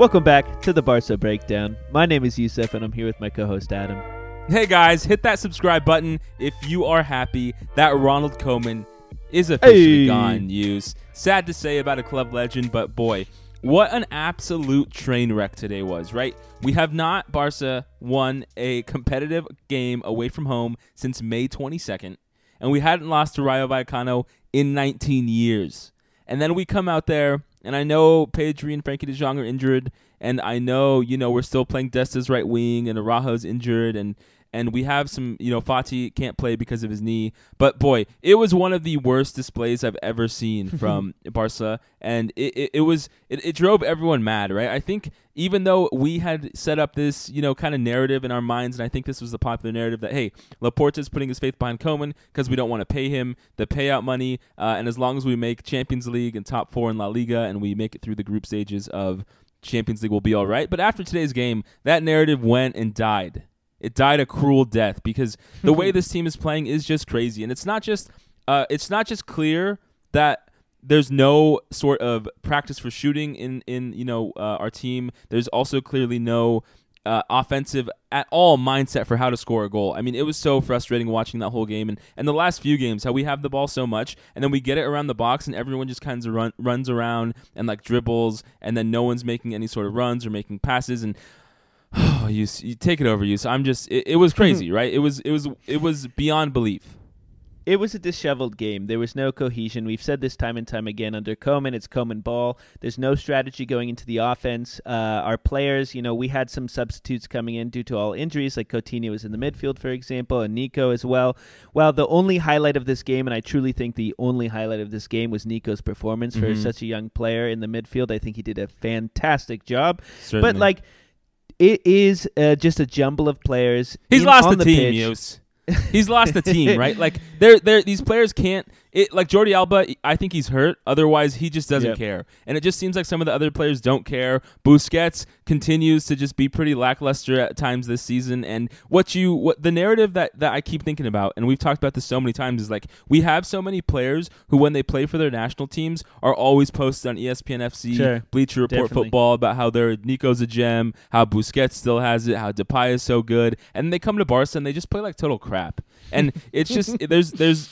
Welcome back to the Barca Breakdown. My name is Yusuf, and I'm here with my co-host Adam. Hey guys, hit that subscribe button if you are happy that Ronald Koeman is officially Hey. gone. Use sad to say about a club legend, but boy, what an absolute train wreck today was. Right? We have not Barca won a competitive game away from home since May 22nd, and we hadn't lost to Rayo Vallecano in 19 years. And then we come out there, and I know Pedri and Frenkie de Jong are injured, and I know you know we're still playing Desta's right wing, and Araujo's injured, and and we have some you know Fati can't play because of his knee. But boy, it was one of the worst displays I've ever seen from Barca, and it, it, it was it, it drove everyone mad, right? I think even though we had set up this you know kind of narrative in our minds, and I think this was the popular narrative that hey, Laporta's putting his faith behind Koeman because we don't want to pay him the payout money, uh, and as long as we make Champions League and top four in La Liga, and we make it through the group stages of Champions League, we'll be all right. But after today's game, that narrative went and died. It died a cruel death because the way this team is playing is just crazy, and it's not just uh, it's not just clear that there's no sort of practice for shooting in in you know uh, our team. There's also clearly no uh, offensive at all mindset for how to score a goal. I mean, it was so frustrating watching that whole game and, and the last few games how we have the ball so much and then we get it around the box and everyone just kind of run, runs around and like dribbles and then no one's making any sort of runs or making passes and oh, you you take it over, you. So I'm just it, it was crazy, right? It was it was it was beyond belief. It was a disheveled game. There was no cohesion. We've said this time and time again under Koeman. It's Koeman ball. There's no strategy going into the offense. Uh, our players, you know, we had some substitutes coming in due to all injuries, like Coutinho was in the midfield, for example, and Nico as well. Well, the only highlight of this game, and I truly think the only highlight of this game, was Nico's performance for Mhm. such a young player in the midfield. I think he did a fantastic job. Certainly. But like, it is uh, just a jumble of players. He's in- lost the, the team. He's lost the team, right? Like they're they're these players can't it like Jordi Alba, I think he's hurt. Otherwise he just doesn't Yep. care. And it just seems like some of the other players don't care. Busquets continues to just be pretty lackluster at times this season. And what you what the narrative that, that I keep thinking about, and we've talked about this so many times, is like we have so many players who when they play for their national teams are always posted on ESPN FC, Sure. Bleacher Report Definitely. football about how their Nico's a gem, how Busquets still has it, how Depay is so good, and they come to Barca and they just play like total crap. And it's just there's there's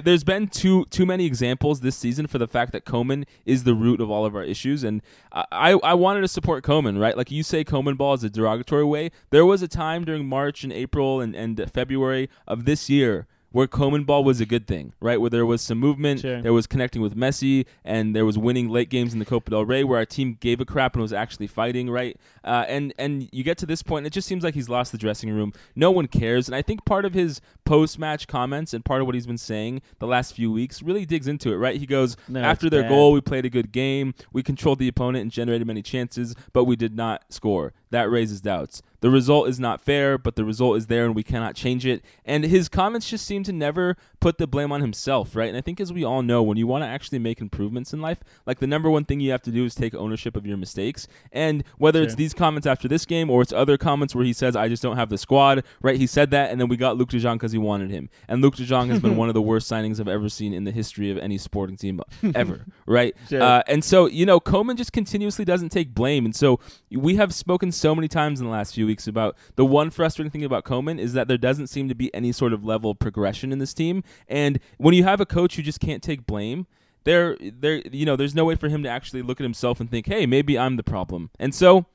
there's been too too many examples this season for the fact that Koeman is the root of all of our issues, and I I wanted to support Koeman, right? Like you say, Koeman ball is a derogatory way. There was a time during March and April and and February of this year. Where Koeman ball was a good thing, right? Where there was some movement, Sure. there was connecting with Messi, and there was winning late games in the Copa del Rey, where our team gave a crap and was actually fighting, right? Uh, and and you get to this point, and it just seems like he's lost the dressing room. No one cares, and I think part of his post-match comments and part of what he's been saying the last few weeks really digs into it, right? He goes, No, after their bad. goal, we played a good game, we controlled the opponent and generated many chances, but we did not score. That raises doubts. The result is not fair, but the result is there and we cannot change it. And his comments just seem to never put the blame on himself, right? And I think as we all know, when you want to actually make improvements in life, like the number one thing you have to do is take ownership of your mistakes. And whether it's these comments after this game or it's other comments where he says, I just don't have the squad, right? He said that and then we got Luuk de Jong because he wanted him. And Luuk de Jong has been one of the worst signings I've ever seen in the history of any sporting team ever, right? Sure. Uh, and so, you know, Koeman just continuously doesn't take blame. And so we have spoken so many times in the last few weeks about the one frustrating thing about Koeman is that there doesn't seem to be any sort of level of progression in this team. And when you have a coach who just can't take blame, there, there, you know, there's no way for him to actually look at himself and think, hey, maybe I'm the problem. And so,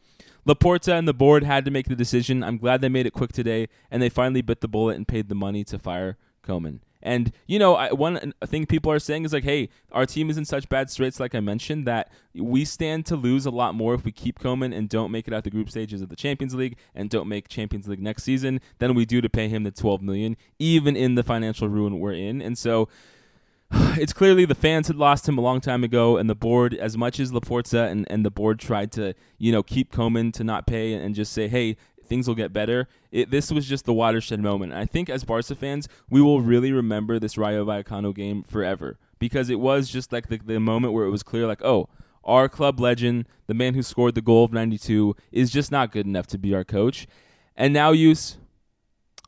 Laporta and the board had to make the decision. I'm glad they made it quick today, and they finally bit the bullet and paid the money to fire Koeman. And you know, I, one thing people are saying is like, "Hey, our team is in such bad straits, like I mentioned, that we stand to lose a lot more if we keep Koeman and don't make it out the group stages of the Champions League and don't make Champions League next season than we do to pay him the 12 million, even in the financial ruin we're in." And so, it's clearly the fans had lost him a long time ago, and the board, as much as Laporta and, and the board tried to, you know, keep Koeman to not pay and just say, hey, things will get better. It, this was just the watershed moment. I think as Barca fans, we will really remember this Rayo Vallecano game forever because it was just like the, the moment where it was clear, like, oh, our club legend, the man who scored the goal of 92, is just not good enough to be our coach. And now, Yus,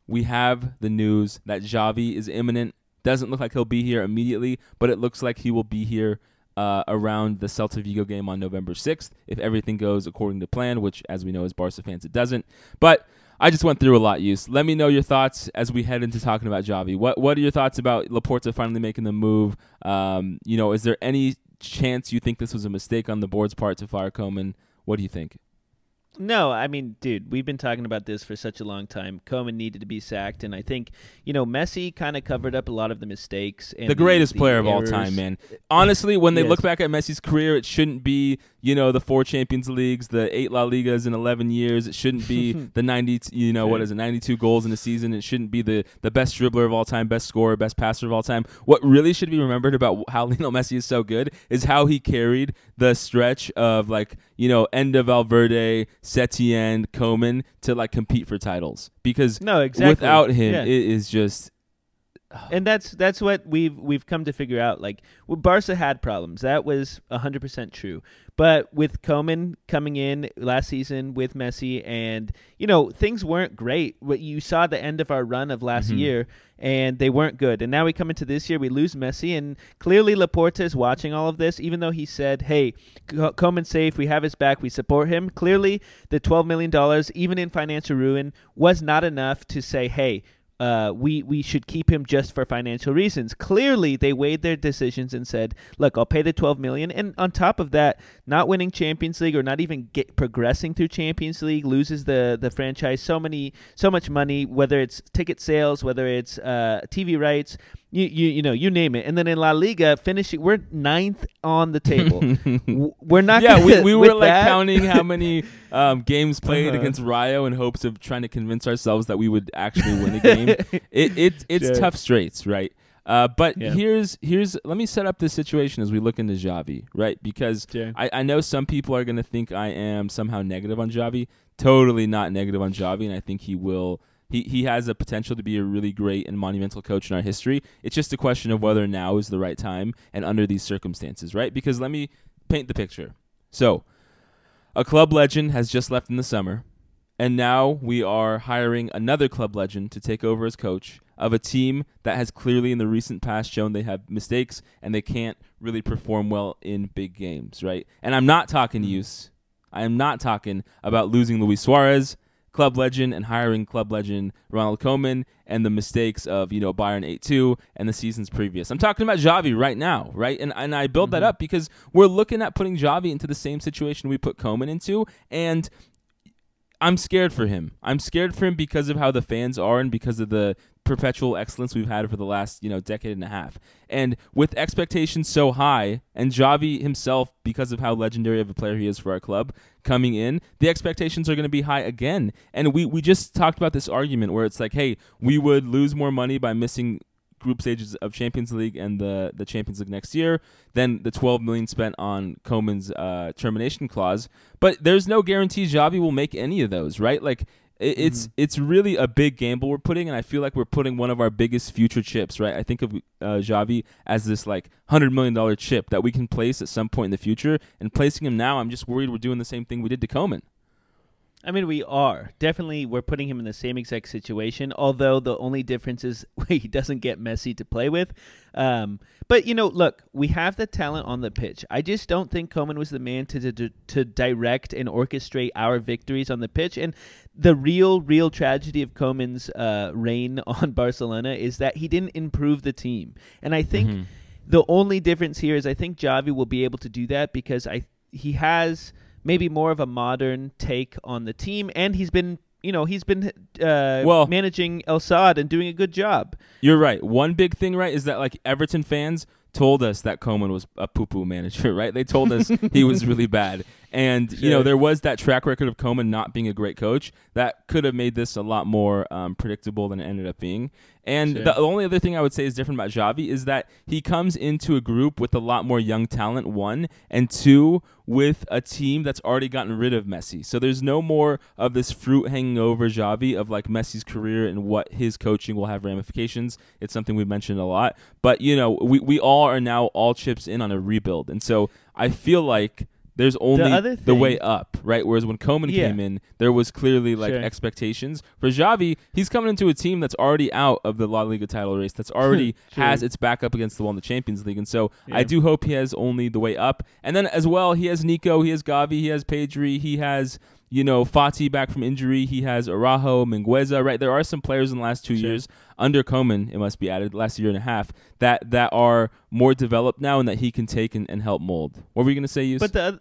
we have the news that Xavi is imminent. Doesn't look like he'll be here immediately, but it looks like he will be here uh, around the Celta Vigo game on November 6th if everything goes according to plan, which, as we know as Barca fans, it doesn't. But I just went through a lot, Yus. Let me know your thoughts as we head into talking about Xavi. What What are your thoughts about Laporta finally making the move? Um, you know, is there any chance you think this was a mistake on the board's part to fire Koeman? What do you think? No, I mean, dude, we've been talking about this for such a long time. Koeman needed to be sacked, and I think you know Messi kind of covered up a lot of the mistakes. And the greatest the, player the of all time, man. Honestly, when they Yes. look back at Messi's career, it shouldn't be you know the four Champions Leagues, the eight La Ligas in eleven years. It shouldn't be the ninety, you know what Sure. it, ninety two goals in a season. It shouldn't be the the best dribbler of all time, best scorer, best passer of all time. What really should be remembered about how Lionel Messi is so good is how he carried the stretch of like you know end of Valverde, Setien, Koeman to like compete for titles because No, exactly. without him, Yeah. it is just and that's that's what we've we've come to figure out. Like well, Barca had problems. That was hundred percent true. But with Koeman coming in last season with Messi, and you know things weren't great. What you saw the end of our run of last Mhm. year, and they weren't good. And now we come into this year, we lose Messi, and clearly Laporta is watching all of this. Even though he said, "Hey, Co- Koeman's safe. We have his back. We support him." Clearly, the twelve million dollars, even in financial ruin, was not enough to say, "Hey." Uh, we we should keep him just for financial reasons. Clearly, they weighed their decisions and said, "Look, I'll pay the 12 million." And on top of that, not winning Champions League or not even get progressing through Champions League loses the the franchise so many so much money. Whether it's ticket sales, whether it's uh, TV rights, you, you you know you name it. And then in La Liga, finishing we're ninth on the table. We're not. yeah, we, gonna- we with were like that- counting how many um, games played Uh-huh. against Rayo in hopes of trying to convince ourselves that we would actually win a game. it, it it's Sure. tough straits, right? Uh, but Yeah. here's here's let me set up this situation as we look into Xavi, right? Because. I, I know some people are going to think I am somehow negative on Xavi. Totally not negative on Xavi, and I think he will. He, he has a potential to be a really great and monumental coach in our history. It's just a question of whether now is the right time and under these circumstances, right? Because let me paint the picture. So, a club legend has just left in the summer, and now we are hiring another club legend to take over as coach of a team that has clearly in the recent past shown they have mistakes and they can't really perform well in big games, right? And I'm not talking Yus. Mm-hmm. I am not talking about losing Luis Suarez, club legend, and hiring club legend Ronald Koeman and the mistakes of, you know, Bayern 8-2 and the seasons previous. I'm talking about Xavi right now, right? And and I build that Mhm. up because we're looking at putting Xavi into the same situation we put Koeman into and I'm scared for him. I'm scared for him because of how the fans are and because of the perpetual excellence we've had for the last, you know, decade and a half. And with expectations so high, and Xavi himself, because of how legendary of a player he is for our club, coming in, the expectations are going to be high again. And we, we just talked about this argument where it's like, hey, we would lose more money by missing group stages of Champions League and the, the Champions League next year Then the 12 million spent on Koeman's uh, termination clause. But there's no guarantee Xavi will make any of those, right? Like it, it's it's really a big gamble we're putting, and I feel like we're putting one of our biggest future chips, right? I think of uh, Xavi as this like hundred million dollar chip that we can place at some point in the future, and placing him now, I'm just worried we're doing the same thing we did to Koeman. I mean, we are definitely we're putting him in the same exact situation. Although the only difference is he doesn't get Messi to play with. Um, but you know, look, we have the talent on the pitch. I just don't think Koeman was the man to to, to direct and orchestrate our victories on the pitch. And the real, real tragedy of Koeman's uh, reign on Barcelona is that he didn't improve the team. And I think Mhm. the only difference here is I think Xavi will be able to do that because I he has maybe more of a modern take on the team, and he's been you know he's been uh, Well- managing Al Sadd and doing a good job. You're right. One big thing, right, is that like Everton fans told us that Koeman was a poo poo manager, right? They told us he was really bad. And, you know, there was that track record of Koeman not being a great coach that could have made this a lot more um, predictable than it ended up being. And Sure. the only other thing I would say is different about Xavi is that he comes into a group with a lot more young talent, one, and two, with a team that's already gotten rid of Messi. So there's no more of this fruit hanging over Xavi of like Messi's career and what his coaching will have ramifications. It's something we've mentioned a lot. But, you know, we, we all are now all chips in on a rebuild. And so I feel like there's only the, other the way up, right? Whereas when Koeman Yeah. came in, there was clearly like Sure. expectations. For Xavi, he's coming into a team that's already out of the La Liga title race, that's already Sure. has its back up against the one in the Champions League. And so I do hope he has only the way up. And then as well, he has Nico, he has Gavi, he has Pedri, he has you know, Fati back from injury. He has Araujo, Mingueza, right? There are some players in the last two Sure. years under Koeman, it must be added, last year and a half, that that are more developed now and that he can take and, and help mold. What were you going to say, Yus? But the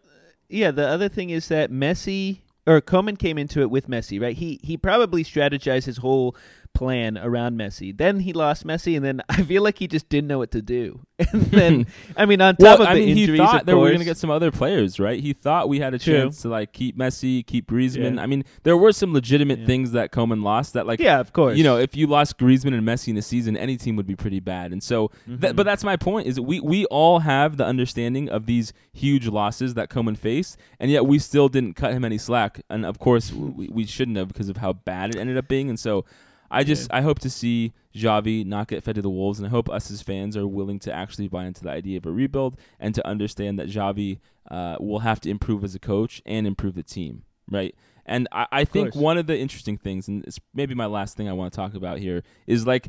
yeah, the other thing is that Messi or Koeman came into it with Messi, right? He he probably strategized his whole plan around Messi. Then he lost Messi, and then I feel like he just didn't know what to do. And then I mean, on top well, of I the mean, he injuries, thought of that we were going to get some other players, right? He thought we had a True. chance to like keep Messi, keep Griezmann. Yeah. I mean, there were some legitimate Yeah. things that Koeman lost that like yeah, of course, you know, if you lost Griezmann and Messi in a season, any team would be pretty bad. And so, th- Mhm. but that's my point: is we we all have the understanding of these huge losses that Koeman faced, and yet we still didn't cut him any slack. And of course, we, we shouldn't have because of how bad it ended up being. And so, I just I hope to see Xavi not get fed to the wolves, and I hope us as fans are willing to actually buy into the idea of a rebuild and to understand that Xavi uh, will have to improve as a coach and improve the team, right? And I, I think one of the interesting things, and it's maybe my last thing I want to talk about here, is like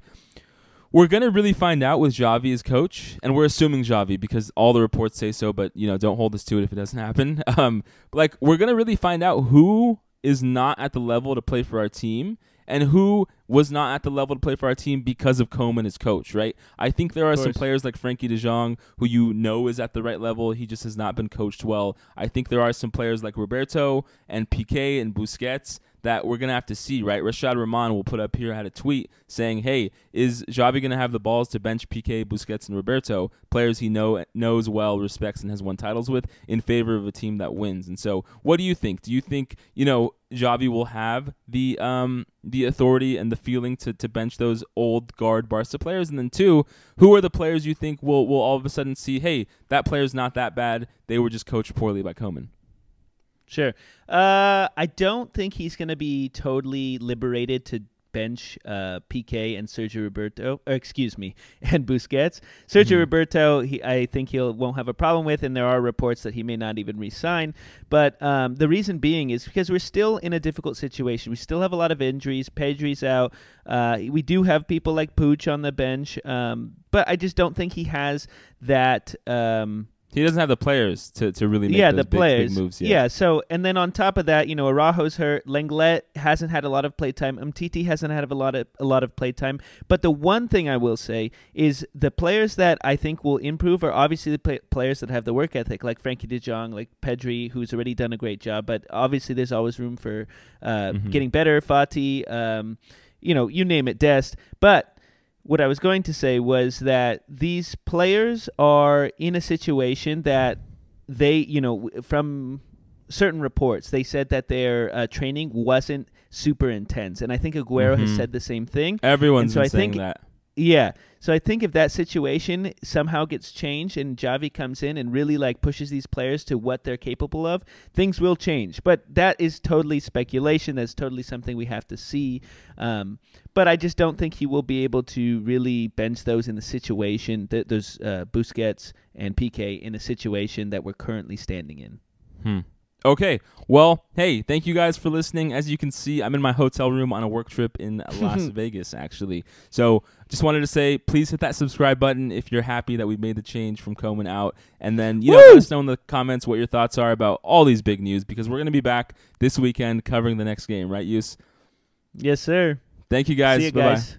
we're gonna really find out with Xavi as coach, and we're assuming Xavi because all the reports say so. But you know, don't hold us to it if it doesn't happen. Um, but, like we're gonna really find out who is not at the level to play for our team, and who was not at the level to play for our team because of Koeman as coach. Right? I think there are some players like Frenkie De Jong who you know is at the right level. He just has not been coached well. I think there are some players like Roberto and Piqué and Busquets that we're gonna have to see, right? Rashad Rahman will put up here had a tweet saying, "Hey, is Xavi gonna have the balls to bench Piqué, Busquets, and Roberto, players he know knows well, respects, and has won titles with, in favor of a team that wins?" And so, what do you think? Do you think you know Xavi will have the um the authority and the feeling to, to bench those old guard Barca players? And then two, who are the players you think will will all of a sudden see, "Hey, that player's not that bad. They were just coached poorly by Koeman." Sure. Uh, I don't think he's going to be totally liberated to bench uh, Piqué and Sergio Roberto. Or excuse me, and Busquets. Sergio Mhm. Roberto, he, I think he won't have a problem with, and there are reports that he may not even resign. But um, the reason being is because we're still in a difficult situation. We still have a lot of injuries. Pedri's out. Uh, we do have people like Puig on the bench, um, but I just don't think he has that. Um, He doesn't have the players to, to really make yeah, the big, big players. moves yet. Yeah, so and then on top of that, you know, Araujo's hurt. Lenglet hasn't had a lot of playtime. Umtiti hasn't had a lot of a lot of playtime. But the one thing I will say is the players that I think will improve are obviously the play- players that have the work ethic, like Frenkie De Jong, like Pedri, who's already done a great job. But obviously, there's always room for uh, Mhm. getting better. Fati, um, you know, you name it, Dest. But what I was going to say was that these players are in a situation that they, you know, from certain reports, they said that their uh, training wasn't super intense, and I think Aguero has Mhm. said the same thing. Everyone's And so been I saying think- that. Yeah. So I think if that situation somehow gets changed and Xavi comes in and really like pushes these players to what they're capable of, things will change. But that is totally speculation. That's totally something we have to see. Um, but I just don't think he will be able to really bench those in the situation that those uh, Busquets and Piqué in a situation that we're currently standing in. Hmm. Okay. Well, hey, thank you guys for listening. As you can see, I'm in my hotel room on a work trip in Las Vegas, actually. So just wanted to say, please hit that subscribe button if you're happy that we made the change from Koeman out. And then, you know, Woo! let us know in the comments what your thoughts are about all these big news because we're going to be back this weekend covering the next game, right, Yus? Yes, sir. Thank you guys. See you Bye-bye. guys.